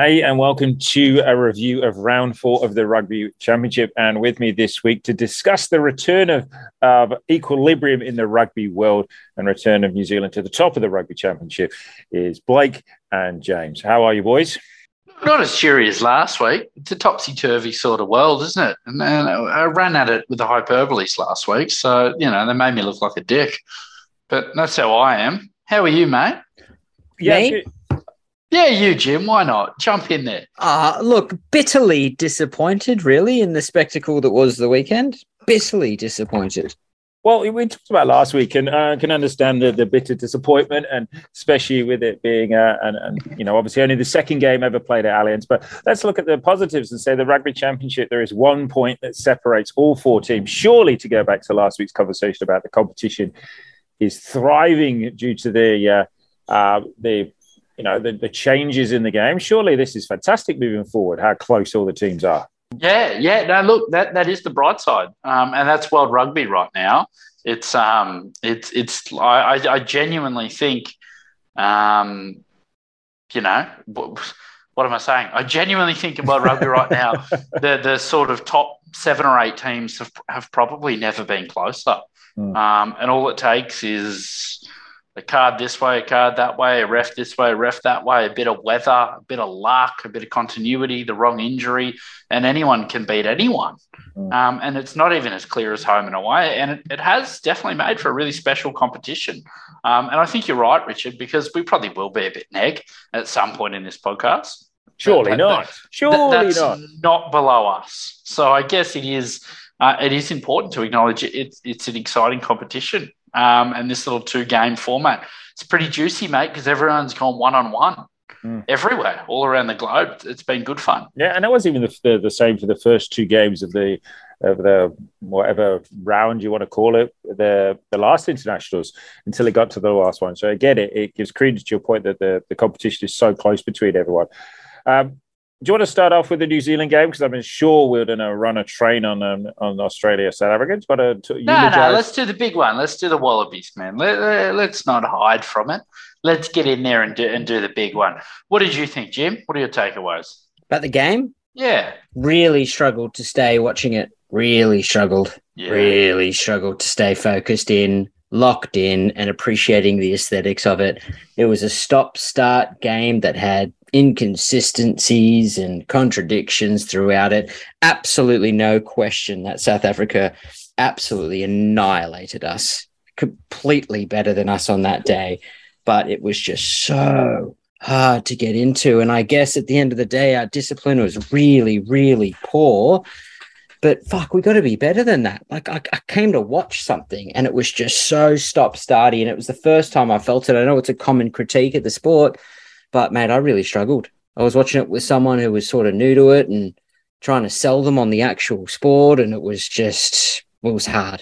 Hey, and welcome to a review of round four of the Rugby Championship. And with me this week to discuss the return of, of equilibrium in the rugby world and return of New Zealand to the top of the Rugby Championship is Blake and James. How are you, boys? Not as cheery as last week. It's a topsy turvy sort of world, isn't it? And, and I ran at it with the hyperboles last week. So, you know, they made me look like a dick. But that's how I am. How are you, mate? Yeah, Me? Yeah, you, Jim. Why not? Jump in there. Uh, look, bitterly disappointed, really, in the spectacle that was the weekend. Bitterly disappointed. Well, we talked about last week, and I uh, can understand the, the bitter disappointment, and especially with it being, uh, and, and you know, obviously only the second game ever played at Allianz. But let's look at the positives and say the Rugby Championship. There is one point that separates all four teams. Surely, to go back to last week's conversation about the competition, is thriving due to the uh, uh, the you know the, the changes in the game. Surely this is fantastic moving forward. How close all the teams are. Yeah, yeah. Now look, that that is the bright side, um, and that's world rugby right now. It's um, it's it's. I I genuinely think, um, you know, what, what am I saying? I genuinely think in world rugby right now, the the sort of top seven or eight teams have have probably never been closer. Mm. Um, and all it takes is a card this way, a card that way, a ref this way, a ref that way, a bit of weather, a bit of luck, a bit of continuity, the wrong injury, and anyone can beat anyone. Mm. Um, and it's not even as clear as home and away. And it, it has definitely made for a really special competition. Um, and I think you're right, Richard, because we probably will be a bit neg at some point in this podcast. Surely not. But, Surely not. Not below us. So I guess it is. Uh, it is important to acknowledge it, it's, it's an exciting competition um, and this little two game format. It's pretty juicy, mate, because everyone's gone one on one everywhere, all around the globe. It's been good fun. Yeah, and that was even the, the, the, same for the first two games of the of the whatever round you want to call it, the the last internationals until it got to the last one. So again, it, it gives credence to your point that the, the competition is so close between everyone. Um, do you want to start off with the New Zealand game? Because I'm sure we're going to run a train on um, on Australia South Africa. But uh, to no, no, let's do the big one. Let's do the Wallabies, man. Let, us let, not hide from it. Let's get in there and do and do the big one. What did you think, Jim? What are your takeaways about the game? Yeah, really struggled to stay watching it. Really struggled. Yeah. Really struggled to stay focused in locked in and appreciating the aesthetics of it. It was a stop start game that had inconsistencies and contradictions throughout it. Absolutely no question that South Africa absolutely annihilated us, completely better than us on that day. But it was just so hard to get into. And I guess at the end of the day, our discipline was really, really poor. But fuck, we got to be better than that. Like I, I, came to watch something and it was just so stop starty. And it was the first time I felt it. I know it's a common critique of the sport, but mate, I really struggled. I was watching it with someone who was sort of new to it and trying to sell them on the actual sport. And it was just, it was hard.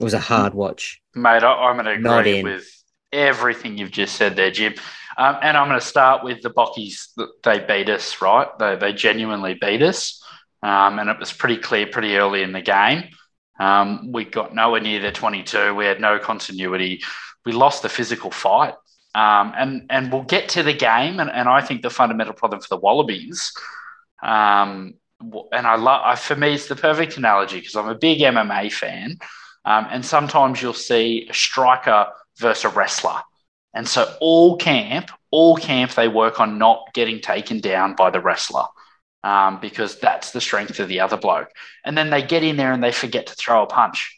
It was a hard watch. Mate, I, am going to agree with everything you've just said there, Jim. Um, and I'm going to start with the Bockies. They beat us, right? They, they genuinely beat us. Um, and it was pretty clear pretty early in the game. Um, we got nowhere near the 22. We had no continuity. We lost the physical fight. Um, and, and we'll get to the game. And, and I think the fundamental problem for the Wallabies, um, and I love, for me, it's the perfect analogy because I'm a big MMA fan. Um, and sometimes you'll see a striker versus a wrestler. And so all camp, all camp, they work on not getting taken down by the wrestler um, because that's the strength of the other bloke. And then they get in there and they forget to throw a punch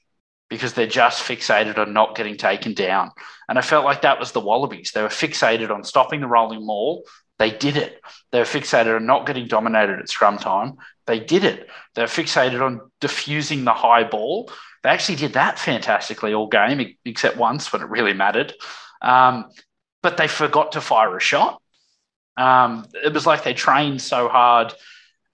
because they're just fixated on not getting taken down. And I felt like that was the Wallabies. They were fixated on stopping the rolling maul. They did it. They were fixated on not getting dominated at scrum time. They did it. They were fixated on diffusing the high ball. They actually did that fantastically all game, except once when it really mattered. Um, but they forgot to fire a shot. Um, it was like they trained so hard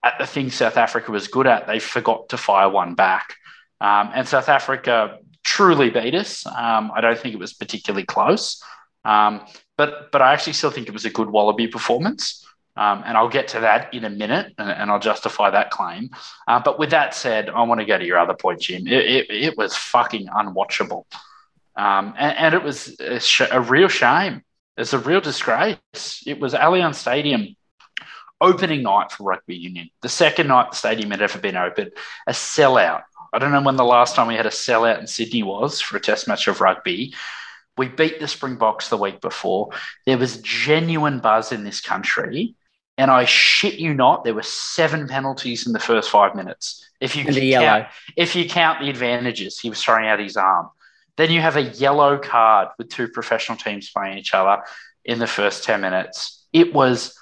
at the thing South Africa was good at, they forgot to fire one back. Um, and South Africa truly beat us. Um, I don't think it was particularly close, um, but but I actually still think it was a good Wallaby performance. Um, and I'll get to that in a minute, and, and I'll justify that claim. Uh, but with that said, I want to go to your other point, Jim. It, it, it was fucking unwatchable, um, and, and, it was a, sh- a real shame. It's a real disgrace. It was Allianz Stadium opening night for rugby union, the second night the stadium had ever been open, a sellout. I don't know when the last time we had a sellout in Sydney was for a test match of rugby. We beat the Springboks the week before. There was genuine buzz in this country. And I shit you not, there were seven penalties in the first five minutes. If you count, if you count the advantages, he was throwing out his arm. Then you have a yellow card with two professional teams playing each other in the first 10 minutes. It was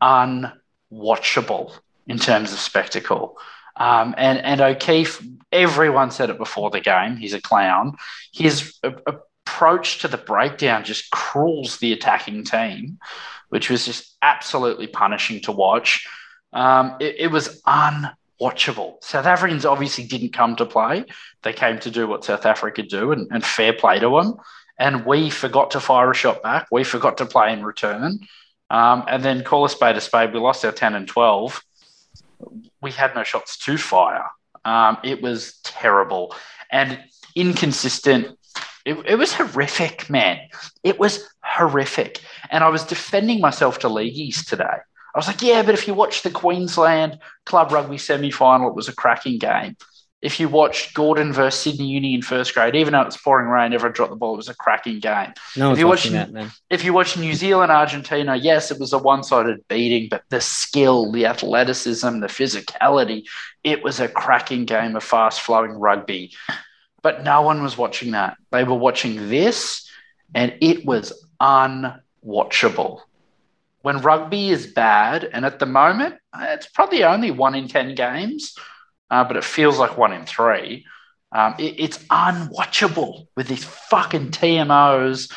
unwatchable in terms of spectacle. Um, and, and O'Keeffe, everyone said it before the game, he's a clown. His a, approach to the breakdown just crawls the attacking team, which was just absolutely punishing to watch. Um, it, it was unwatchable. South Africans obviously didn't come to play. They came to do what South Africa do, and, and fair play to them. And we forgot to fire a shot back. We forgot to play in return. Um, and then call a spade a spade. We lost our 10 and 12. We had no shots to fire. Um, it was terrible and inconsistent. It, it, was horrific, man. It was horrific. And I was defending myself to leagueies today. I was like, yeah, but if you watch the Queensland Club Rugby semi final, it was a cracking game if you watched Gordon versus Sydney Uni in first grade, even though it was pouring rain, everyone dropped the ball. It was a cracking game. No if you watch, man. If you watch New Zealand, Argentina, yes, it was a one-sided beating, but the skill, the athleticism, the physicality, it was a cracking game of fast-flowing rugby. But no one was watching that. They were watching this, and it was unwatchable. When rugby is bad, and at the moment, it's probably only one in 10 games – uh, but it feels like one in three. Um, it, it's unwatchable with these fucking TMOs.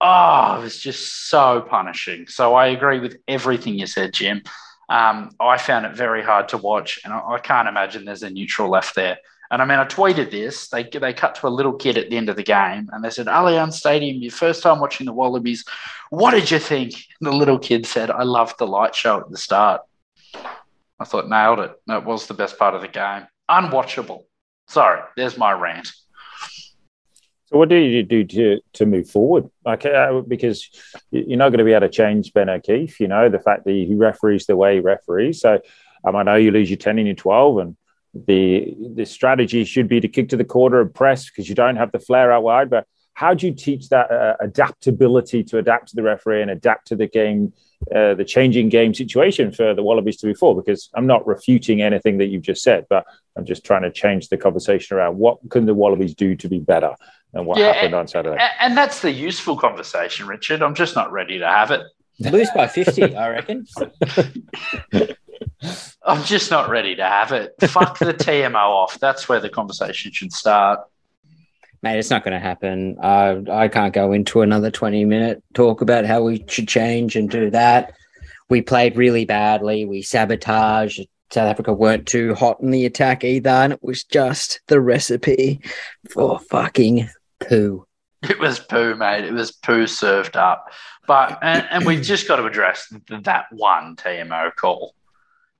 Oh, it's just so punishing. So I agree with everything you said, Jim. Um, I found it very hard to watch, and I, I, can't imagine there's a neutral left there. And I mean, I tweeted this. They they cut to a little kid at the end of the game, and they said, "Allianz Stadium, your first time watching the Wallabies. What did you think?" And the little kid said, "I loved the light show at the start." I thought nailed it. That was the best part of the game. Unwatchable. Sorry, there's my rant. So, what do you do to to move forward? Like, uh, because you're not going to be able to change Ben O'Keeffe. You know the fact that he referees the way he referees. So, um, I know you lose your ten and your twelve, and the the strategy should be to kick to the quarter and press because you don't have the flare out wide. But how do you teach that uh, adaptability to adapt to the referee and adapt to the game uh, the changing game situation for the Wallabies to be for because I'm not refuting anything that you've just said, but I'm just trying to change the conversation around what can the Wallabies do to be better and what yeah, happened and, on Saturday. And that's the useful conversation, Richard. I'm just not ready to have it. Lose by 50, I reckon. I'm just not ready to have it. Fuck the TMO off. That's where the conversation should start mate, it's not going to happen. Uh, I can't go into another 20 minute talk about how we should change and do that. We played really badly. We sabotaged. South Africa weren't too hot in the attack either. And it was just the recipe for fucking poo. It was poo, mate. It was poo served up. But, and, and we've just got to address that one TMO call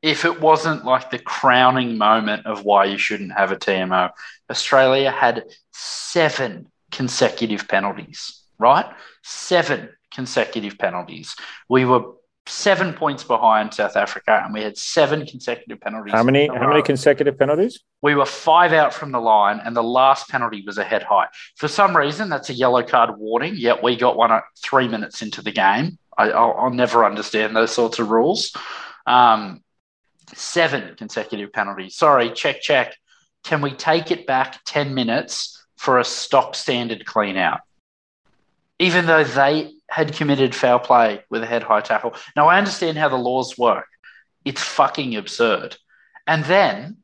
if it wasn't like the crowning moment of why you shouldn't have a TMO, Australia had seven consecutive penalties, right? Seven consecutive penalties. We were seven points behind South Africa, and we had seven consecutive penalties. How many? How many consecutive penalties? We were five out from the line, and the last penalty was a head high. For some reason, that's a yellow card warning. Yet we got one at three minutes into the game. I, will never understand those sorts of rules. Um, seven consecutive penalties. Sorry, check, check. Can we take it back 10 minutes for a stock standard clean out? Even though they had committed foul play with a head high tackle. Now, I understand how the laws work. It's fucking absurd. And then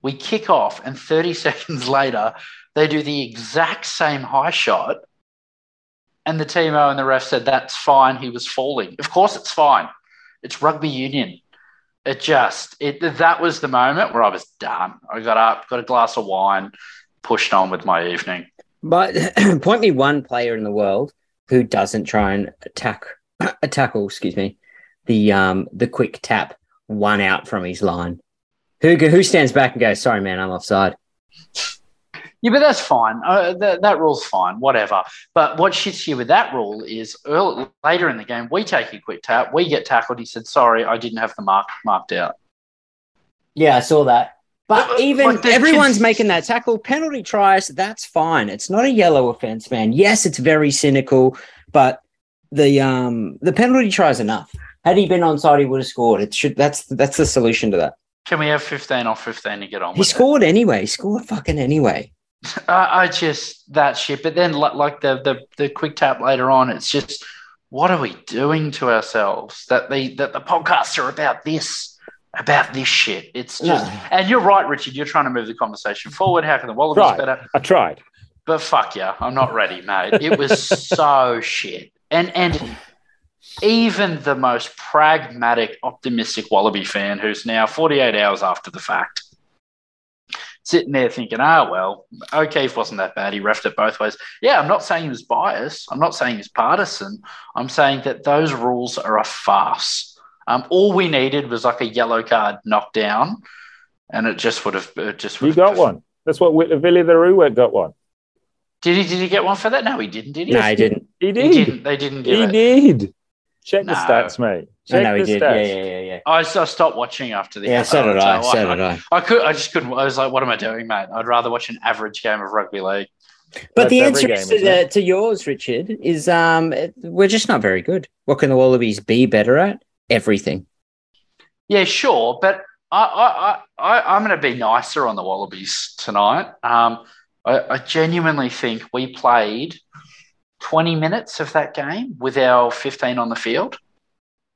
we kick off, and 30 seconds later, they do the exact same high shot. And the TMO and the ref said, That's fine. He was falling. Of course, it's fine. It's rugby union it just it that was the moment where I was done. I got up, got a glass of wine, pushed on with my evening. But point me one player in the world who doesn't try and attack a tackle, excuse me, the um the quick tap one out from his line. Who who stands back and goes, "Sorry, man, I'm offside." Yeah, but that's fine. Uh, that, that rule's fine, whatever. But what shits here with that rule is early, later in the game, we take a quick tap, we get tackled. He said, "Sorry, I didn't have the mark marked out." Yeah, I saw that. But even like everyone's making that tackle penalty tries. That's fine. It's not a yellow offense, man. Yes, it's very cynical, but the um the penalty tries enough. Had he been onside, he would have scored. It should. That's that's the solution to that. Can we have fifteen off fifteen to get on? He scored it? anyway. He scored fucking anyway. Uh, I just that shit. But then, like the the the quick tap later on, it's just what are we doing to ourselves? That the that the podcasts are about this, about this shit. It's just, no. and you're right, Richard. You're trying to move the conversation forward. How can the Wallabies right. better? I tried, but fuck yeah, I'm not ready, mate. It was so shit, and and even the most pragmatic, optimistic Wallaby fan who's now 48 hours after the fact sitting there thinking, ah, well, O'Keeffe wasn't that bad. He refed it both ways. Yeah, I'm not saying he was biased. I'm not saying he's partisan. I'm saying that those rules are a farce. Um, all we needed was like a yellow card knockdown, and it just would have it just. Would you got one. That's what Willie le Roux got one. Did he? Did he get one for that? No, he didn't. Did he? No, he didn't. He did. He didn't. They didn't give he it. did. Check no. the stats, mate. Check no, he did. Stats. Yeah, yeah, yeah, yeah. I, I stopped watching after the. Yeah, so did I. So did I. I could. I just couldn't. I was like, "What am I doing, mate? I'd rather watch an average game of rugby league." But That's the answer game, to, the, to yours, Richard, is um, we're just not very good. What can the Wallabies be better at? Everything. Yeah, sure, but I, I, I, I'm going to be nicer on the Wallabies tonight. Um, I, I genuinely think we played 20 minutes of that game with our 15 on the field.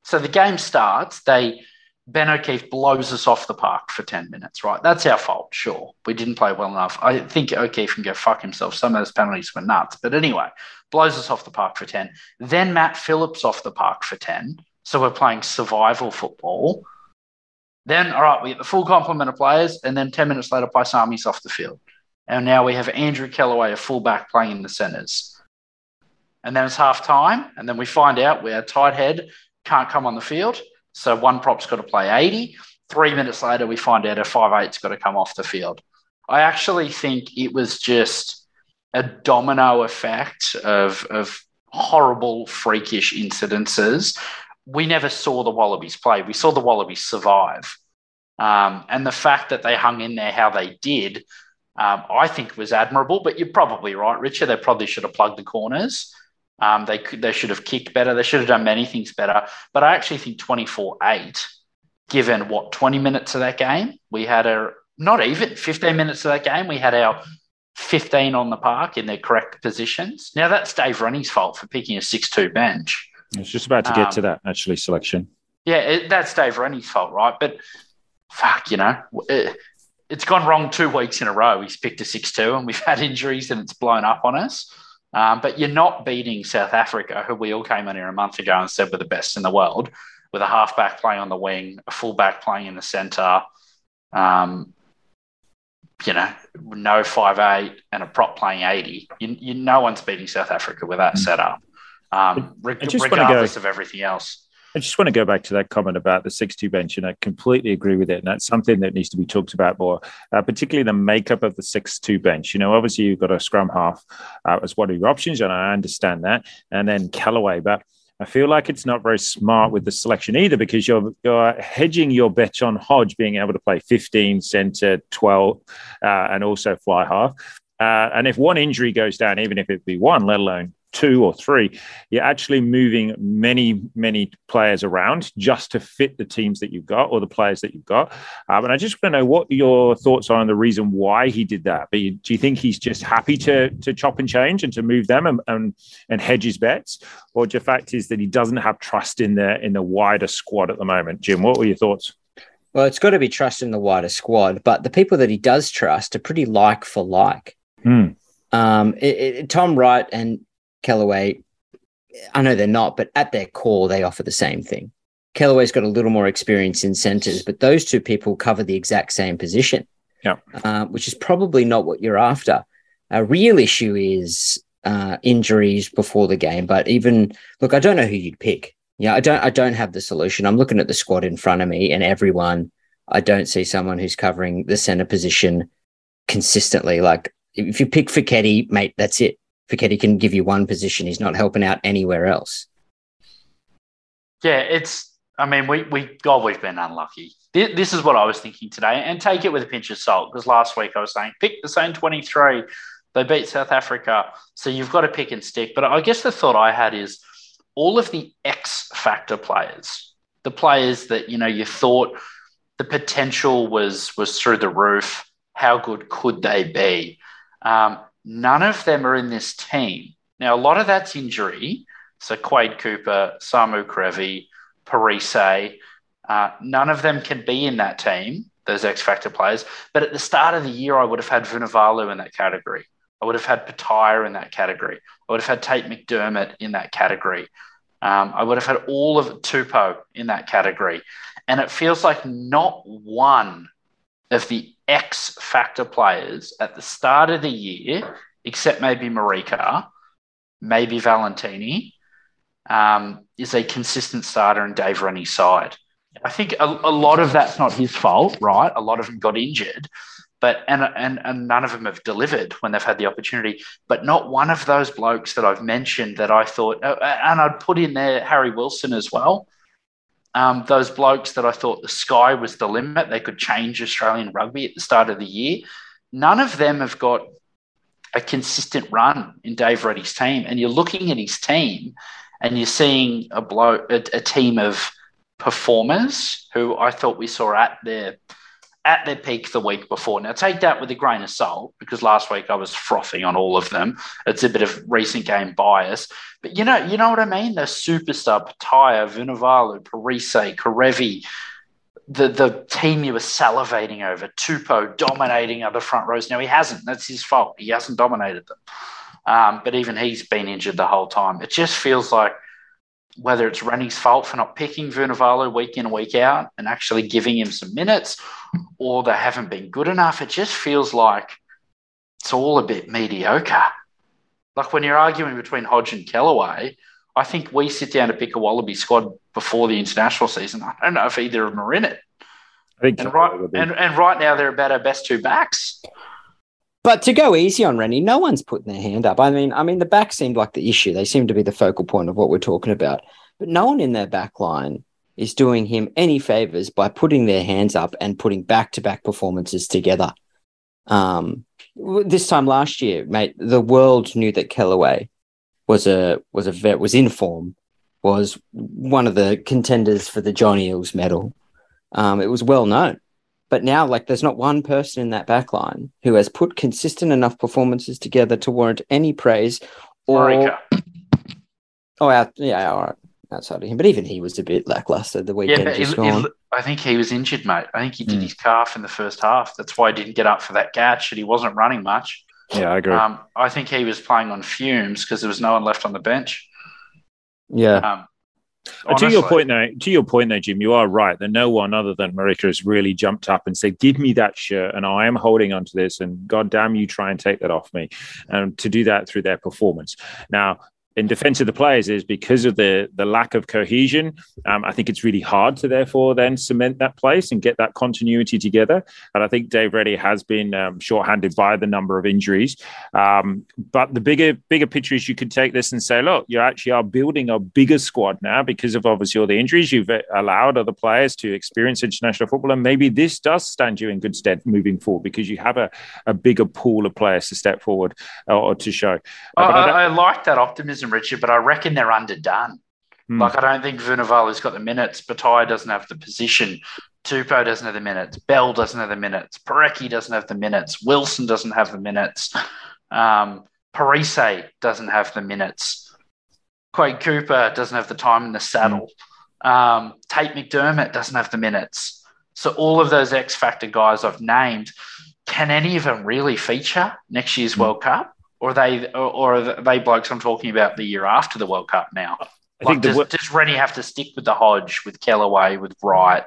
So the game starts, they Ben O'Keeffe blows us off the park for 10 minutes, right? That's our fault, sure. We didn't play well enough. I think O'Keeffe can go fuck himself. Some of those penalties were nuts. But anyway, blows us off the park for 10. Then Matt Phillips off the park for 10. So we're playing survival football. Then, all right, we get the full complement of players. And then 10 minutes later, Paisami's off the field. And now we have Andrew Kellaway, a fullback, playing in the centres and then it's half time, and then we find out where tight head can't come on the field. So one prop's got to play 80. Three minutes later, we find out a 5'8's got to come off the field. I actually think it was just a domino effect of, of horrible, freakish incidences. We never saw the Wallabies play. We saw the Wallabies survive. Um, and the fact that they hung in there how they did, um, I think was admirable. But you're probably right, Richard. They probably should have plugged the corners. Um, they could, they should have kicked better. They should have done many things better. But I actually think 24 8, given what, 20 minutes of that game, we had a not even 15 minutes of that game, we had our 15 on the park in their correct positions. Now, that's Dave Rennie's fault for picking a 6 2 bench. I was just about to get um, to that, actually, selection. Yeah, it, that's Dave Rennie's fault, right? But fuck, you know, it, it's gone wrong two weeks in a row. He's picked a 6 2, and we've had injuries and it's blown up on us. Um, but you're not beating South Africa, who we all came in here a month ago and said were the best in the world, with a halfback playing on the wing, a fullback playing in the centre, um, you know, no five eight and a prop playing 80. You, you, no one's beating South Africa with that setup, um, regardless go, of everything else. I just want to go back to that comment about the 6-2 bench, and I completely agree with it. And that's something that needs to be talked about more, uh, particularly the makeup of the 6-2 bench. You know, obviously you've got a scrum half uh, as one of your options, and I understand that. And then Kellaway, but I feel like it's not very smart with the selection either because you're, you're hedging your bet on Hodge being able to play 15, centre, 12, uh, and also fly half. Uh, and if one injury goes down, even if it be one, let alone two or three, you're actually moving many, many players around just to fit the teams that you've got or the players that you've got. Um, and I just want to know what your thoughts are on the reason why he did that. But do you think he's just happy to to chop and change and to move them and and, and hedge his bets, or the fact is that he doesn't have trust in the in the wider squad at the moment? Jim, what were your thoughts? Well, it's got to be trust in the wider squad, but the people that he does trust are pretty like for like. Hmm. Um, it, it, Tom Wright and Kellaway, I know they're not, but at their core, they offer the same thing. Kellaway's got a little more experience in centers, but those two people cover the exact same position, yeah. Uh, which is probably not what you're after. A real issue is uh, injuries before the game, but even look, I don't know who you'd pick. Yeah, I don't. I don't have the solution. I'm looking at the squad in front of me, and everyone. I don't see someone who's covering the center position consistently. Like if you pick Foketi, mate, that's it. Foketi can give you one position. He's not helping out anywhere else. Yeah, it's. I mean, we we God, we've been unlucky. This, this is what I was thinking today, and take it with a pinch of salt because last week I was saying pick the same twenty three. They beat South Africa, so you've got to pick and stick. But I guess the thought I had is all of the X factor players, the players that you know you thought the potential was was through the roof. How good could they be? Um, none of them are in this team. Now, a lot of that's injury. So Quade Cooper, Samu Kerevi, Parise, uh, none of them can be in that team, those X Factor players. But at the start of the year, I would have had Vunivalu in that category. I would have had Petaia in that category. I would have had Tate McDermott in that category. Um, I would have had all of Tupou in that category. And it feels like not one of the X factor players at the start of the year, except maybe Marika, maybe Valetini, um, is a consistent starter in Dave Rennie's side. I think a, a, lot of that's not his fault, right? A lot of them got injured, but and, and and none of them have delivered when they've had the opportunity. But not one of those blokes that I've mentioned that I thought, uh, and I'd put in there Harry Wilson as well um, those blokes that I thought the sky was the limit, they could change Australian rugby at the start of the year. None of them have got a consistent run in Dave Rennie's team. And you're looking at his team and you're seeing a bloke, a, a team of performers who I thought we saw at their at their peak the week before. Now, take that with a grain of salt because last week I was frothing on all of them. It's a bit of recent game bias, but you know, you know what I mean. The superstar Petaia, Vunivalu, Parise, Kerevi, the the team you were salivating over, Tupou dominating other front rows. Now he hasn't. That's his fault. He hasn't dominated them. Um, but even he's been injured the whole time. It just feels like whether it's Rennie's fault for not picking Vunivalu week in, week out and actually giving him some minutes, or they haven't been good enough. It just feels like it's all a bit mediocre. Like when you're arguing between Hodge and Kellaway, I think we sit down to pick a Wallaby squad before the international season. I don't know if either of them are in it. I think and right, and, and right now they're about our best two backs. But to go easy on Rennie, no one's putting their hand up. I mean, I mean, the back seemed like the issue. They seem to be the focal point of what we're talking about. But no one in their back line is doing him any favors by putting their hands up and putting back to back performances together. Um, this time last year, mate, the world knew that Kellaway was a was a vet, was in form, was one of the contenders for the John Eales medal. Um, it was well known. But now, like, there's not one person in that back line who has put consistent enough performances together to warrant any praise or. Marika. Oh, yeah, all right outside of him. But even he was a bit lackluster the weekend. Yeah, just he, he, I think he was injured, mate. I think he did mm. his calf in the first half. That's why he didn't get up for that catch, and he wasn't running much. Yeah, I agree. Um, I think he was playing on fumes because there was no one left on the bench. Yeah. Um, Uh, to your point, though, to your point, though, Jim, you are right. That no one other than Marika has really jumped up and said, "Give me that shirt," and I am holding onto this. And God damn, you try and take that off me. And to do that through their performance. Now, in defense of the players is because of the the lack of cohesion. Um, I think it's really hard to therefore then cement that place and get that continuity together. And I think Dave Rennie has been um, shorthanded by the number of injuries. Um, but the bigger bigger picture is you could take this and say, look, you actually are building a bigger squad now because of obviously all the injuries. You've allowed other players to experience international football, and maybe this does stand you in good stead moving forward because you have a, a bigger pool of players to step forward or, or to show. I, I, I like that optimism Richard, but I reckon they're underdone. Mm. Like I don't think Vunivalu's got the minutes. Petaia doesn't have the position. Tupou doesn't have the minutes. Bell doesn't have the minutes. Parecki doesn't have the minutes. Wilson doesn't have the minutes. Um, Parise doesn't have the minutes. Quade Cooper doesn't have the time in the saddle. Mm. Um, Tate McDermott doesn't have the minutes. So all of those X Factor guys I've named, can any of them really feature next year's mm. World Cup? Or are they or, are they blokes I'm talking about the year after the World Cup now? I like, think does, does Rennie have to stick with the Hodge, with Kellaway, with Wright,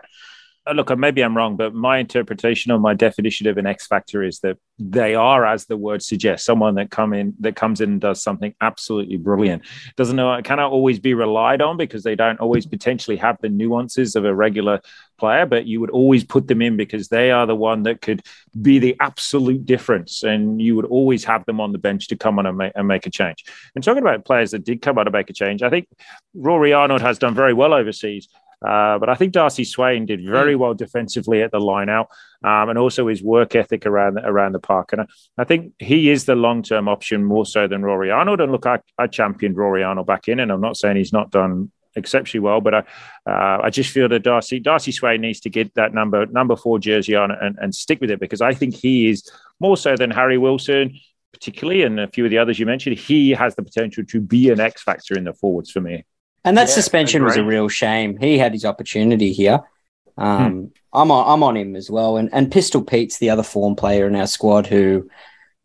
Uh, look, maybe I'm wrong, but my interpretation or my definition of an X factor is that they are, as the word suggests, someone that come in that comes in and does something absolutely brilliant. Doesn't know cannot always be relied on because they don't always potentially have the nuances of a regular player, but you would always put them in because they are the one that could be the absolute difference, and you would always have them on the bench to come on and make, and make a change. And talking about players that did come on to make a change, I think Rory Arnold has done very well overseas. Uh, but I think Darcy Swain did very well defensively at the line out, um, and also his work ethic around around the park. And I, I think he is the long term option more so than Rory Arnold. And look, I, I championed Rory Arnold back in, and I'm not saying he's not done exceptionally well, but I, uh, I just feel that Darcy Darcy Swain needs to get that number number four jersey on and, and stick with it because I think he is more so than Harry Wilson, particularly, and a few of the others you mentioned. He has the potential to be an X factor in the forwards for me. And that yeah, suspension was a real shame. He had his opportunity here. Um, hmm. I'm on, I'm on him as well. And and Pistol Pete's the other form player in our squad who,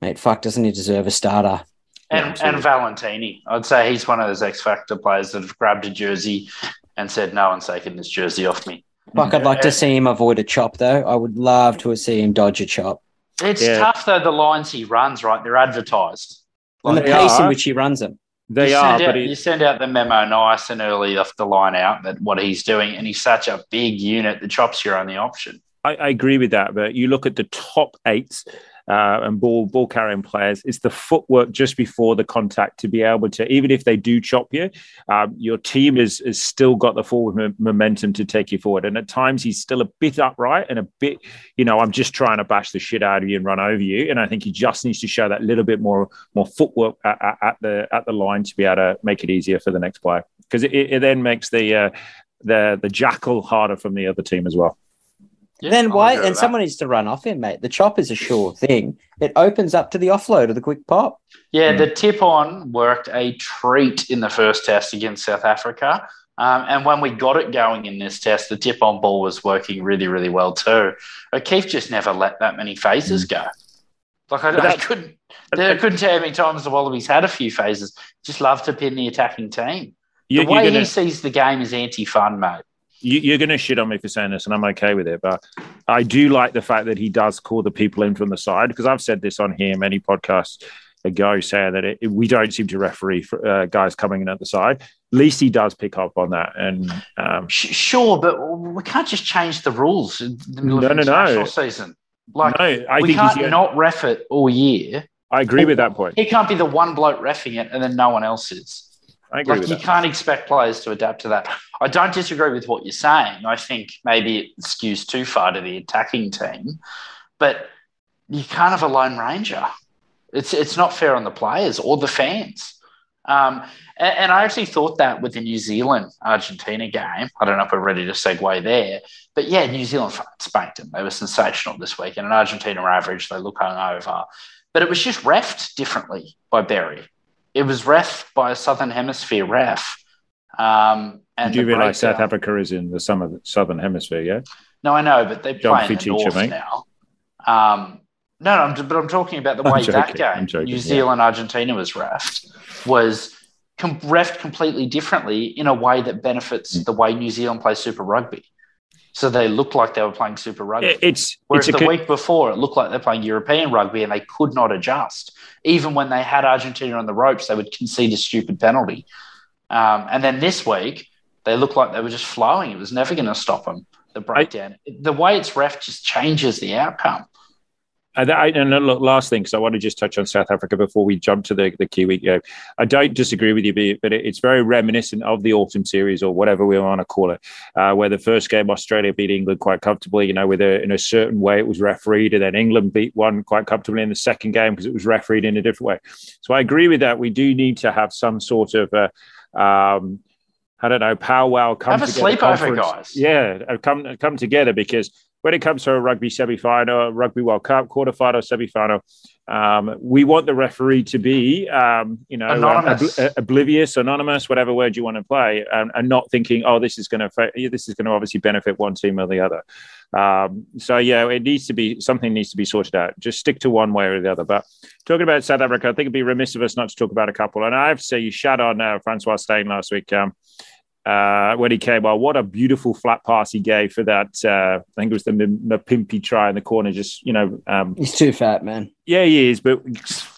mate, fuck, doesn't he deserve a starter? And yeah, and Valetini, I'd say he's one of those X Factor players that have grabbed a jersey and said, "No one's taking this jersey off me." Fuck, I'd like to see him avoid a chop though. I would love to see him dodge a chop. It's yeah. tough though. The lines he runs, right? They're advertised. Like, and the pace are. in which he runs them. They you are, but he, you send out the memo nice and early off the line out that what he's doing, and he's such a big unit. The chop's your only option. I, I agree with that, but you look at the top eight uh, and ball ball carrying players. It's the footwork just before the contact to be able to, even if they do chop you, um, your team is has still got the forward momentum to take you forward. And at times he's still a bit upright and a bit, you know, I'm just trying to bash the shit out of you and run over you. And I think he just needs to show that little bit more more footwork at, at, at the at the line to be able to make it easier for the next player because it, it, then makes the uh, the the jackal harder from the other team as well. Yeah, then why? And someone needs to run off him, mate. The chop is a sure thing. It opens up to the offload of the quick pop. Yeah, mm. the tip on worked a treat in the first test against South Africa. Um, and when we got it going in this test, the tip on ball was working really, really well too. O'Keeffe just never let that many phases mm. go. Like I, that, I couldn't, I couldn't tell how many times the Wallabies had a few phases. Just love to pin the attacking team. The way gonna... he sees the game is anti-fun, mate you, are going to shit on me for saying this, and I'm okay with it. But I do like the fact that he does call the people in from the side because I've said this on here many podcasts ago, saying that it, we don't seem to referee for, uh, guys coming in at the side. At least he does pick up on that. And um, sure, but we can't just change the rules in the middle no, of the no, no. season. Like, no, I we can't not ref it all year. I agree with that point. He can't be the one bloke refing it and then no one else is. I agree. Like you that. can't expect players to adapt to that. I don't disagree with what you're saying. I think maybe it skews too far to the attacking team, but you can't have a lone ranger. It's it's not fair on the players or the fans. Um, and, and, I actually thought that with the New Zealand Argentina game. I don't know if we're ready to segue there, but yeah, New Zealand spanked them. They were sensational this week, and in Argentina average, they look hungover. But it was just refed differently by Berry it was ref by a Southern Hemisphere ref. Um, and you realise South Africa is in the summer, Southern Hemisphere? Yeah. No, I know, but they play in the north mate. now. Um, no, no, I'm, but I'm talking about the way that game, joking, New Zealand yeah. Argentina was refed, was com- refed completely differently in a way that benefits mm. the way New Zealand plays Super Rugby. So they looked like they were playing Super Rugby. It's whereas it's the co- week before it looked like they're playing European rugby and they could not adjust even when they had Argentina on the ropes, they would concede a stupid penalty. Um, and then this week, they looked like they were just flowing. It was never going to stop them. The breakdown, I, the way it's ref just changes the outcome. And, I, and look, last thing, because I want to just touch on South Africa before we jump to the, the Kiwi game. I don't disagree with you, but it's very reminiscent of the autumn series or whatever we want to call it, uh, where the first game Australia beat England quite comfortably, you know, with a, in a certain way it was refereed, and then England beat one quite comfortably in the second game because it was refereed in a different way. So I agree with that. We do need to have some sort of uh, um, I don't know, powwow come have a sleepover, guys. Yeah, uh, come come together because when it comes to a rugby semi-final, rugby World Cup quarterfinal, semi-final, um, we want the referee to be, um, you know, anonymous. Ob- oblivious, anonymous, whatever word you want to play, and, and not thinking, oh, this is going to this is going to obviously benefit one team or the other. Um, so yeah, it needs to be something needs to be sorted out. Just stick to one way or the other. But talking about South Africa, I think it'd be remiss of us not to talk about a couple. And I have to say, you shut on uh, Francois Steyn last week. Um, uh, when he came on. What a beautiful flat pass he gave for that. Uh, I think it was the Mapimpi try in the corner. Just you know, um, he's too fat, man. Yeah, he is. But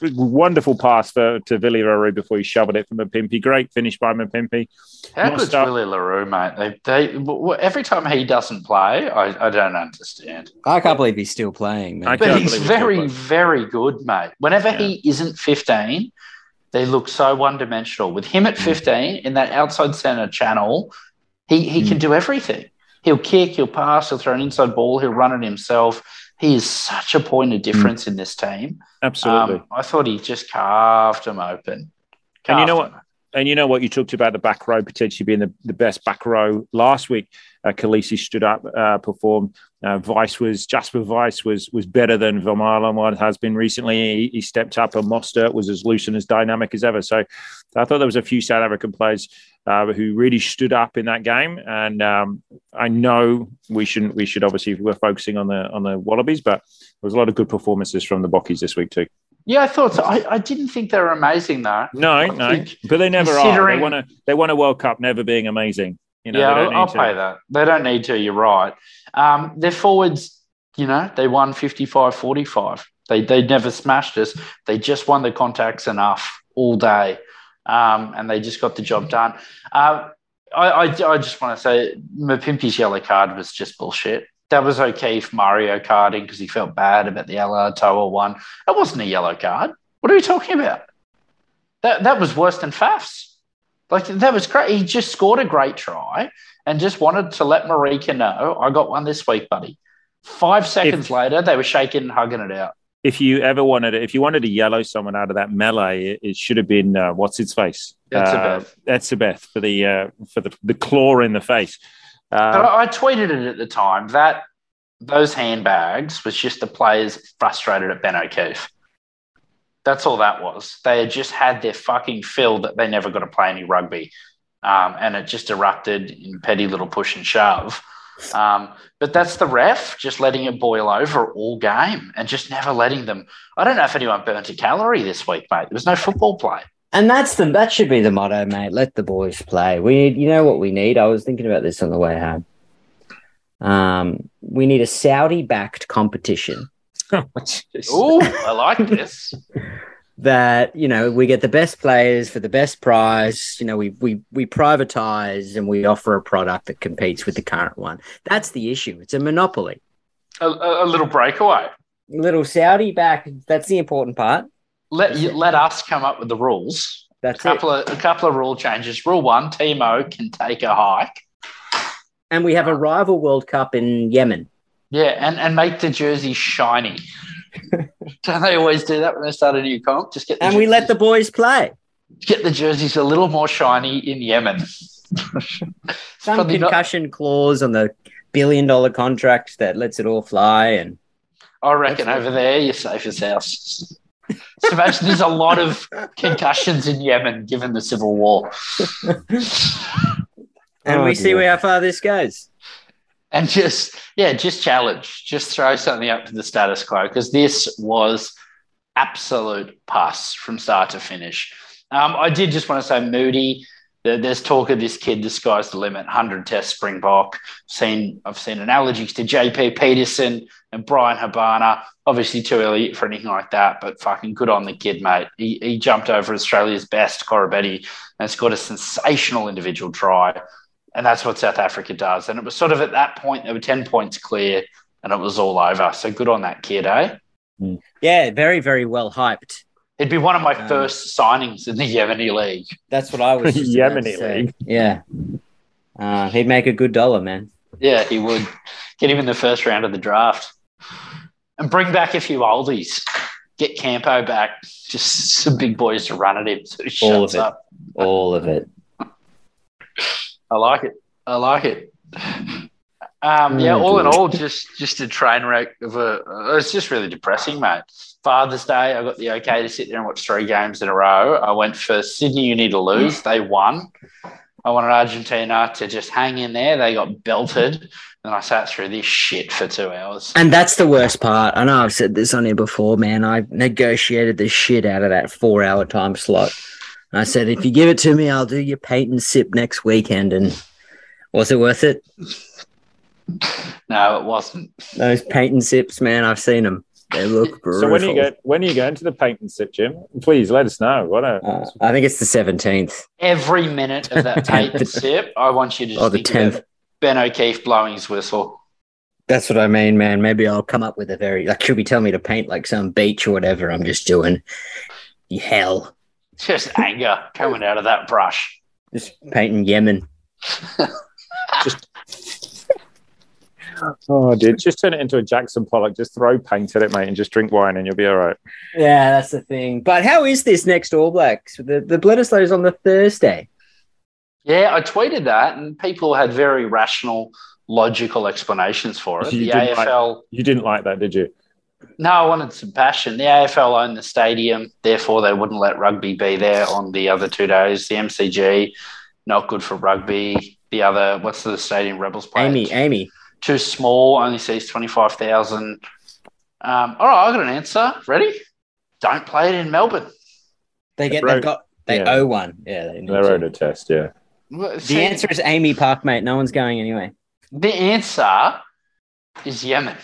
wonderful pass for to Willie le Roux before he shoveled it from Mapimpi. Great finish by Mapimpi. How good's Willie le Roux, mate? They, they, every time he doesn't play, I, I don't understand. I can't believe he's still playing. Man. But he's very, very good, mate. Whenever yeah. he isn't fifteen they look so one dimensional. With him at mm. 15 in that outside center channel, he, he mm. can do everything. He'll kick, he'll pass, he'll throw an inside ball, he'll run it himself. He is such a point of difference mm. in this team. Absolutely. Um, I thought he just carved them open. Carved and you know what? And you know what? You talked about the back row potentially being the, the best back row last week. Uh, Kolisi stood up, uh, performed. Uh, Wiese was Jasper Wiese was was better than Vermeulen has been recently. He, he, stepped up, and Mostert was as loose and as dynamic as ever. So I thought there was a few South African players uh, who really stood up in that game. And um, I know we shouldn't we should obviously we're focusing on the on the Wallabies, but there was a lot of good performances from the Bockies this week too. Yeah, I thought so. I, I didn't think they were amazing though. No, no, but they never are. They want to. They want a World Cup never being amazing. You know, yeah, I'll, I'll pay that. They don't need to. You're right. Um, their forwards, you know, they won 55 45. They, they never smashed us. They just won the contacts enough all day. Um, and they just got the job done. Uh, I, I, I, just want to say Mapimpi's yellow card was just bullshit. That was okay for Mario carding because he felt bad about the Alaalatoa one. That wasn't a yellow card. What are you talking about? That, that was worse than Fafs. Like that was great. He just scored a great try and just wanted to let Marika know, I got one this week, buddy. Five seconds if, later, they were shaking and hugging it out. If you ever wanted, if you wanted to yellow someone out of that melee, it, it should have been uh, what's its face. That's uh, That's Beth for the uh, for the the claw in the face. Uh, I, I tweeted it at the time that those handbags was just the players frustrated at Ben O'Keeffe. That's all that was. They had just had their fucking fill that they never got to play any rugby. Um, and it just erupted in petty little push and shove. Um, but that's the ref just letting it boil over all game and just never letting them. I don't know if anyone burnt a calorie this week, mate. There was no football play. And that's the that should be the motto, mate. Let the boys play. We need, you know what we need. I was thinking about this on the way home. Um, we need a Saudi-backed competition oh, I like this. that you know we get the best players for the best price. You know we we we privatize and we offer a product that competes with the current one. That's the issue. It's a monopoly. A, a little breakaway. Little Saudi back. That's the important part. Let let us come up with the rules. That's a couple it. of a couple of rule changes. Rule one: TMO can take a hike. And we have a rival World Cup in Yemen. Yeah, and, and make the jersey shiny. Don't they always do that when they start a new comp? Just get and we let the boys play. Get the jerseys a little more shiny in Yemen. Some concussion not... clause on the billion dollar contract that lets it all fly. And I reckon over there you're safe as house. So imagine there's a lot of concussions in Yemen given the civil war. and oh, we dear. see how far this goes and just yeah, just challenge, just throw something up to the status quo because this was absolute pus from start to finish. Um, I did just want to say, Moodie. There's talk of this kid, the sky's the limit. Hundred test Springbok. Seen, I've seen analogies to JP Pietersen and Bryan Habana. Obviously, too early for anything like that, but fucking good on the kid, mate. He, he jumped over Australia's best, Koroibete, and scored a sensational individual try. And that's what South Africa does. And it was sort of at that point, they were 10 points clear and it was all over. So good on that kid, eh? Mm. Yeah, very, very well hyped. It'd be one of my um, first signings in the Yemeni League. That's what I was. Yemeni League. Yeah. Uh, he'd make a good dollar, man. Yeah, he would. Get him in the first round of the draft. And bring back a few oldies. Get Campo back. Just some big boys to run at him. So All of it. Up. All of it. I like it. I like it. Um, yeah, all in all, just just a train wreck of a. It's just really depressing, mate. Father's Day, I got the okay to sit there and watch three games in a row. I went for Sydney Uni to Lose. They won. I wanted Argentina to just hang in there. They got belted. And I sat through this shit for two hours. And that's the worst part. I know I've said this on here before, man. I negotiated the shit out of that four hour time slot I said, if you give it to me, I'll do your Payten sip next weekend. And was it worth it? No, it wasn't. Those Payten sips, man, I've seen them. They look brutal. So when you go when are you going to the Payten sip, Jim? Please let us know. What a, uh, I think it's the seventeenth. Every minute of that Payten sip, I want you to just oh, the tenth. Ben O'Keeffe blowing his whistle. That's what I mean, man. Maybe I'll come up with a very like should be telling me to paint like some beach or whatever. I'm just doing hell. Just anger coming out of that brush. Just painting Yemen. just Oh, dude, just turn it into a Jackson Pollock. Just throw paint at it, mate, and just drink wine, and you'll be all right. Yeah, that's the thing. But how is this next All Blacks? The the Bledisloe on the Thursday. Yeah, I tweeted that, and people had very rational, logical explanations for it. You the AFL. Like, you didn't like that, did you? No, I wanted some passion. The AFL owned the stadium, therefore they wouldn't let rugby be there on the other two days. The MCG, not good for rugby. The other, what's the stadium Rebels play? AAMI, AAMI too small, only sees 25,000. Um, all right, I got an answer. Ready? Don't play it in Melbourne. They get, they got, they yeah. owe one. Yeah, they, they wrote a test. Yeah. the answer is AAMI Park, mate. No one's going anyway. The answer is Yemen.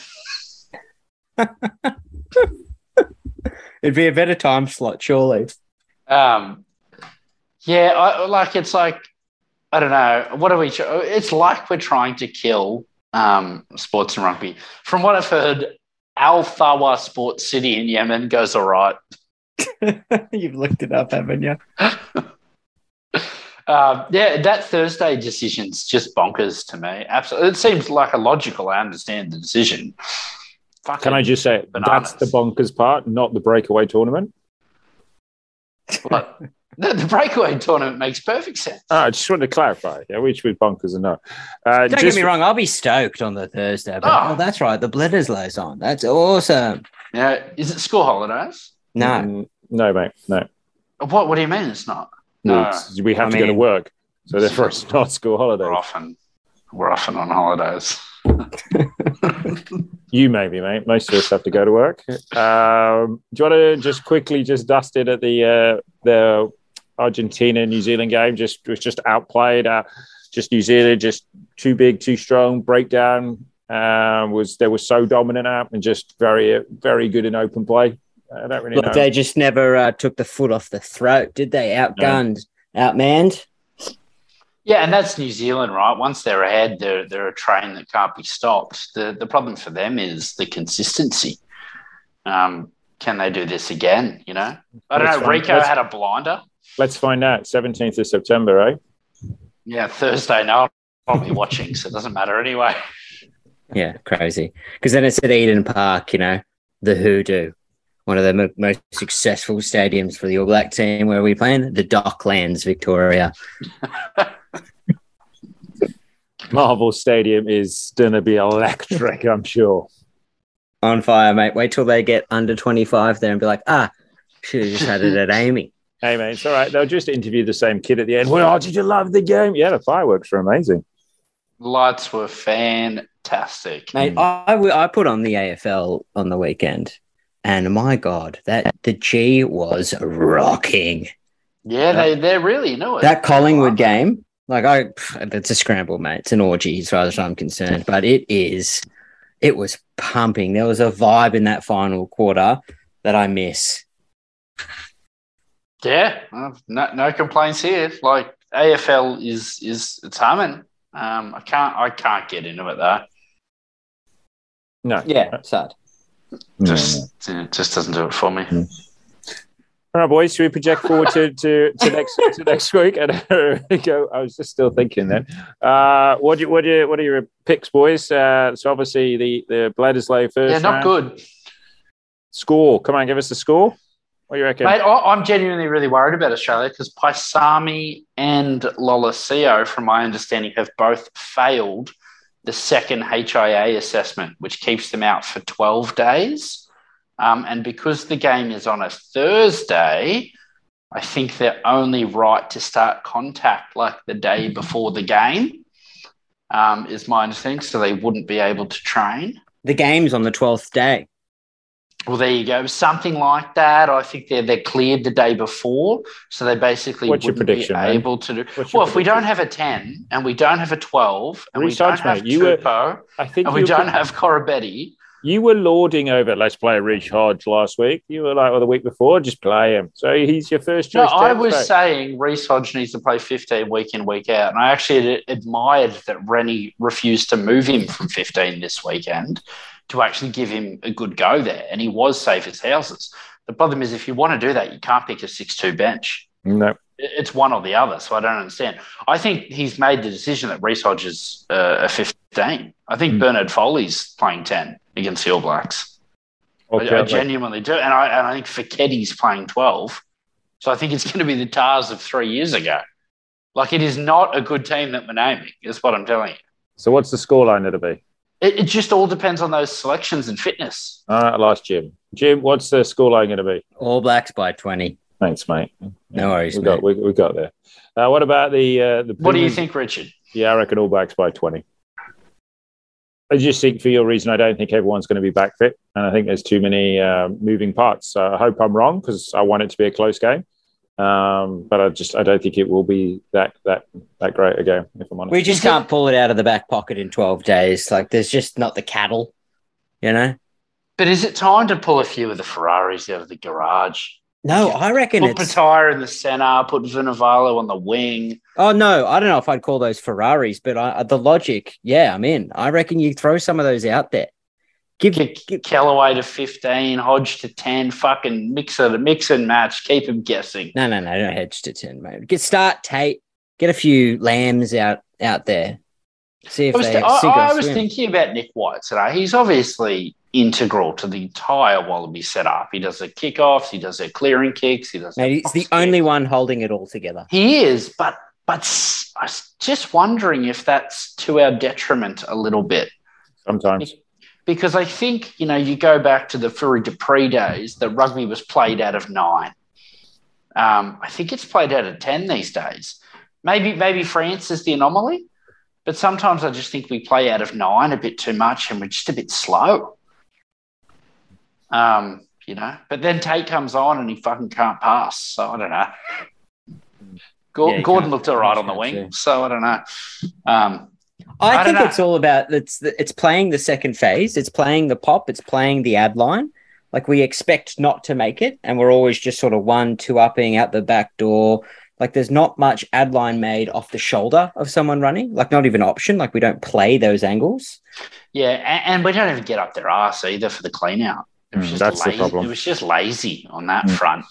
It'd be a better time slot, surely. Um, yeah, I, like it's like I don't know. What are we? It's like we're trying to kill um, sports and rugby. From what I've heard, Al Thawra Sports City in Yemen goes all right. You've looked it up, haven't you? Uh, yeah, that Thursday decision's just bonkers to me. Absolutely, it seems like a logical. I understand the decision. Fucking Can I just say bananas. that's the bonkers part, not the breakaway tournament? What? The, the, breakaway tournament makes perfect sense. Oh, I just wanted to clarify, yeah, which was bonkers or not. Uh, Don't just, get me wrong, I'll be stoked on the Thursday. But, oh. oh that's right, the Bledisloe's on. That's awesome. Yeah, is it school holidays? No, mm, no, mate, no. What? What do you mean it's not? No, we have I to mean, go to work, so therefore it's not school holidays. We're often, we're often on holidays. you maybe, mate. Most of us have to go to work. Um, do you want to just quickly just dust it at the uh, the Argentina New Zealand game just was just outplayed. Uh, just New Zealand, just too big, too strong. Breakdown uh, was they were so dominant out and just very, very good in open play. I don't really Look, know. They just never uh, took the foot off the throat, did they? Outgunned, no. outmanned. Yeah, and that's New Zealand, right? Once they're ahead, they're they're a train that can't be stopped. The the problem for them is the consistency. Um, can they do this again? You know, I don't know. Rieko had a blinder Let's find out. 17th of September, right? Yeah, Thursday. No, I'll be watching, so it doesn't matter anyway. Yeah, crazy. Because then it's at Eden Park, you know, the hoodoo, one of the m- most successful stadiums for the All Black team. Where are we playing? The Docklands, Victoria. Marvel Stadium is going to be electric, I'm sure. On fire, mate. Wait till they get under 25 there and be like, ah, should have just had it at AAMI. Hey, mate, it's all right. They'll just interview the same kid at the end. Well, oh, did you love the game? Yeah, the fireworks were amazing. Lights were fantastic. Mate, I, I put on the AFL on the weekend, and my God, that the G was rocking. Yeah, they, they're really, you know, that Collingwood game, like, I, it's a scramble, mate. It's an orgy as far as I'm concerned, but it is, it was pumping. There was a vibe in that final quarter that I miss. Yeah, no, no complaints here. Like AFL is is it's humming. Um, I can't I can't get into it though. No. Yeah, sad. Just no. just doesn't do it for me. Mm. All right, boys. Should we project forward to, to, to next to next week? And go. I was just still thinking then. Uh, what do you, what do you, what are your picks, boys? Uh, so obviously the the Bledisloe first. Yeah, not round. good. Score. Come on, give us the score. What do you reckon? Mate, I'm genuinely really worried about Australia because Paisami and Lolesio, from my understanding, have both failed the second HIA assessment, which keeps them out for 12 days. Um, and because the game is on a Thursday, I think they're only right to start contact like the day before the game, um, is my understanding. So they wouldn't be able to train. The game's on the 12th day. Well, there you go. Something like that. I think they're they're cleared the day before, so they basically What's wouldn't prediction, be able to do. What's your Well, if we don't have a ten and we don't have a twelve and we don't have mate. You were- I think and we don't have Corabetti, you were lauding over let's play Reece Hodge last week. You were like, well, the week before, just play him. So he's your first choice. No. I was back. saying Reece Hodge needs to play 15 week in, week out. And I actually admired that Rennie refused to move him from 15 this weekend to actually give him a good go there. And he was safe as houses. The problem is, if you want to do that, you can't pick a 6 2 bench. no. It- It's one or the other. So I don't understand. I think he's made the decision that Reece Hodge is uh, a 15. I think Mm. Bernard Foley's playing 10 against the All Blacks. I, Okay, I genuinely do. And I, and I think Faketti's playing 12. So I think it's going to be the Tahs of three years ago. Like, it is not a good team that we're naming, is what I'm telling you. So what's the scoreline going to be? It, it just all depends on those selections and fitness. All right, last Jim. Jim, what's the scoreline going to be? All Blacks by 20. Thanks, mate. No worries, We got we, we got there. Uh, what about the uh, the? What do you think, Richard? Yeah, I reckon All Blacks by twenty. I just think for your reason, I don't think everyone's going to be back fit, and I think there's too many uh, moving parts. So I hope I'm wrong because I want it to be a close game, um, but I just I don't think it will be that that that great a game. If I'm honest, We just can't pull it out of the back pocket in 12 days. Like, there's just not the cattle, you know? But is it time to pull a few of the Ferraris out of the garage? No, I reckon Put it's. Petaia in the center, put Vunivalu on the wing. Oh, no, I don't know if I'd call those Ferraris, but I, the logic, yeah, I'm in. I reckon you throw some of those out there. Give, Kick give Kellaway to 15, Hodge to 10, fucking mix it, mix and match, keep him guessing. no, no, no, don't Hodge to 10, mate. Get start Tate, get a few lambs out out there. See if I was, they I, I was thinking about Nic White today. He's obviously integral to the entire Wallaby setup. He does the kickoffs, he does their clearing kicks, he does. Mate, he's the kicks. only one holding it all together. He is, but but s- I was just wondering if that's to our detriment a little bit. sometimes because I think you know you go back to the Fourie du Preez days that rugby was played out of nine. Um, I think it's played out of ten these days. Maybe maybe France is the anomaly, but sometimes I just think we play out of nine a bit too much and we're just a bit slow. Um, you know, but then Tate comes on and he fucking can't pass, so I don't know. Gor- Yeah, Gordon can't- looked all right on the wing, see. so I don't know. Um, I, I think it's all about it's it's playing the second phase. It's playing the pop. It's playing the ad line. Like we expect not to make it, and we're always just sort of one two upping out the back door. Like there's not much ad line made off the shoulder of someone running. Like not even option. Like we don't play those angles. Yeah, and, and we don't even get up their arse either for the clean out. It was Mm, just that's the lazy. problem. It was just lazy on that Mm. front.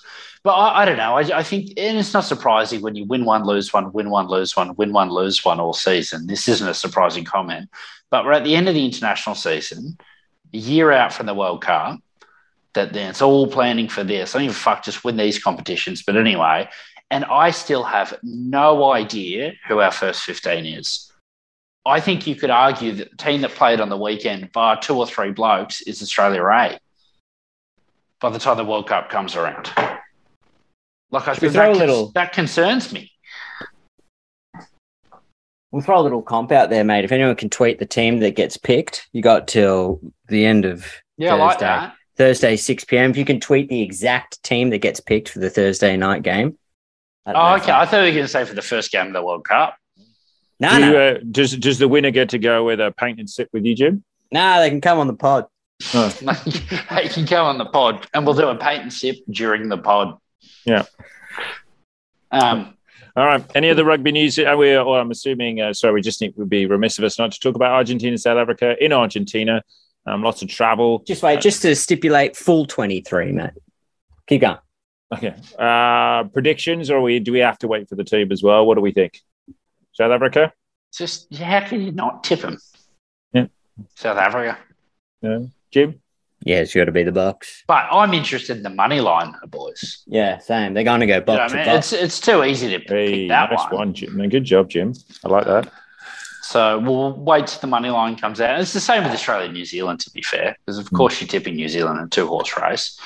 But I, I don't know. I, I think, and it's not surprising when you win one, lose one, win one, lose one, win one, lose one all season. This isn't a surprising comment. But we're at the end of the international season, a year out from the World Cup. That then it's all planning for this. I don't even fuck just win these competitions. But anyway, and I still have no idea who our first 15 is. I think you could argue that the team that played on the weekend, bar two or three blokes, is Australia A. By the time the World Cup comes around, like I Should we think throw that, a little- that concerns me. We'll throw a little comp out there, mate. If anyone can tweet the team that gets picked, you got till the end of Yeah, I like Thursday. that. Thursday, 6 p.m. If you can tweet the exact team that gets picked for the Thursday night game. I Oh, okay. that- I thought you were going to say for the first game of the World Cup. No, Do no, you, uh, does does the winner get to go with a paint and sip with you, Jim? no, they can come on the pod. hey, you can go on the pod, and we'll do a paint and sip during the pod. Yeah. Um, All right. Any other rugby news? Are we, or I'm assuming, uh, sorry, we just think we'd be remiss of us not to talk about Argentina, and South Africa. In Argentina, um, lots of travel. Just wait, just to stipulate full 23, mate. Keep going. Okay. Uh, predictions, or we do we have to wait for the team as well? What do we think? South Africa? just how can you not tip them? Yeah. South Africa. Yeah. Jim? Yeah, it's got to be the Boks. But I'm interested in the money line, boys. Yeah, same. They're going to go You know what box I to mean? It's it's too easy to Hey, pick that nice one. one. Jim. Good job, Jim. I like that. So we'll wait till the money line comes out. It's the same with Australia and New Zealand, to be fair, because of Hmm. course you're tipping New Zealand in a two horse race.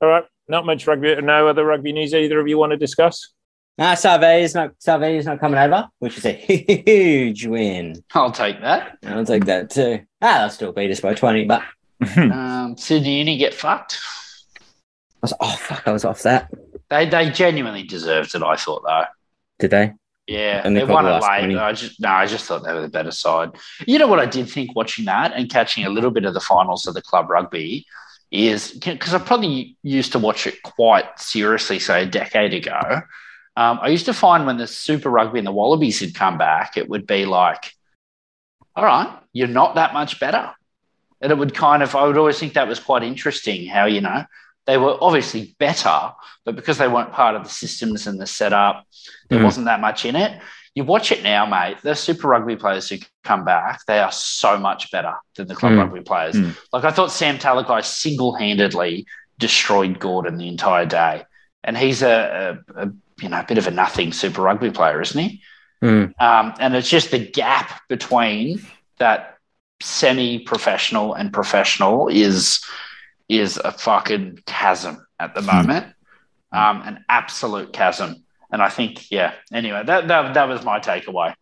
All right. Not much rugby. No other rugby news either of you want to discuss? Nah, Sarve is not Sarve is not coming over, which is a huge win. I'll take that. I'll take that too. Ah, they'll still beat us by 20, but um, Sydney Uni get fucked. I was oh fuck, I was off that. They they genuinely deserved it. I thought though. Did they? Yeah, and they, they won it late. I just no, I just thought they were the better side. You know what I did think watching that and catching a little bit of the finals of the club rugby is because I probably used to watch it quite seriously, say a decade ago. Um, I used to find when the Super Rugby and the Wallabies had come back, it would be like, all right, you're not that much better. And it would kind of, I would always think that was quite interesting how, you know, they were obviously better, but because they weren't part of the systems and the setup, there mm. wasn't that much in it. You watch it now, mate. The Super Rugby players who come back, they are so much better than the club mm. rugby players. Mm. Like I thought Sam Talakai single handedly destroyed Gordon the entire day. And he's a, a, a, you know a bit of a nothing Super Rugby player, isn't he? Mm. Um, and it's just the gap between that semi-professional and professional is is a fucking chasm at the hmm. moment, um, an absolute chasm. And I think, yeah. Anyway, that that, that was my takeaway.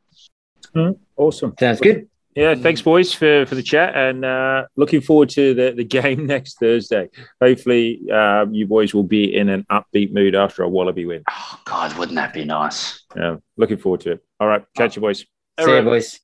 Mm, awesome. Sounds good. Yeah, thanks, boys, for, for the chat, and uh, looking forward to the, the game next Thursday. Hopefully, uh, you boys will be in an upbeat mood after a Wallaby win. Oh God, wouldn't that be nice? Yeah, looking forward to it. All right, catch you, boys. See you, boys.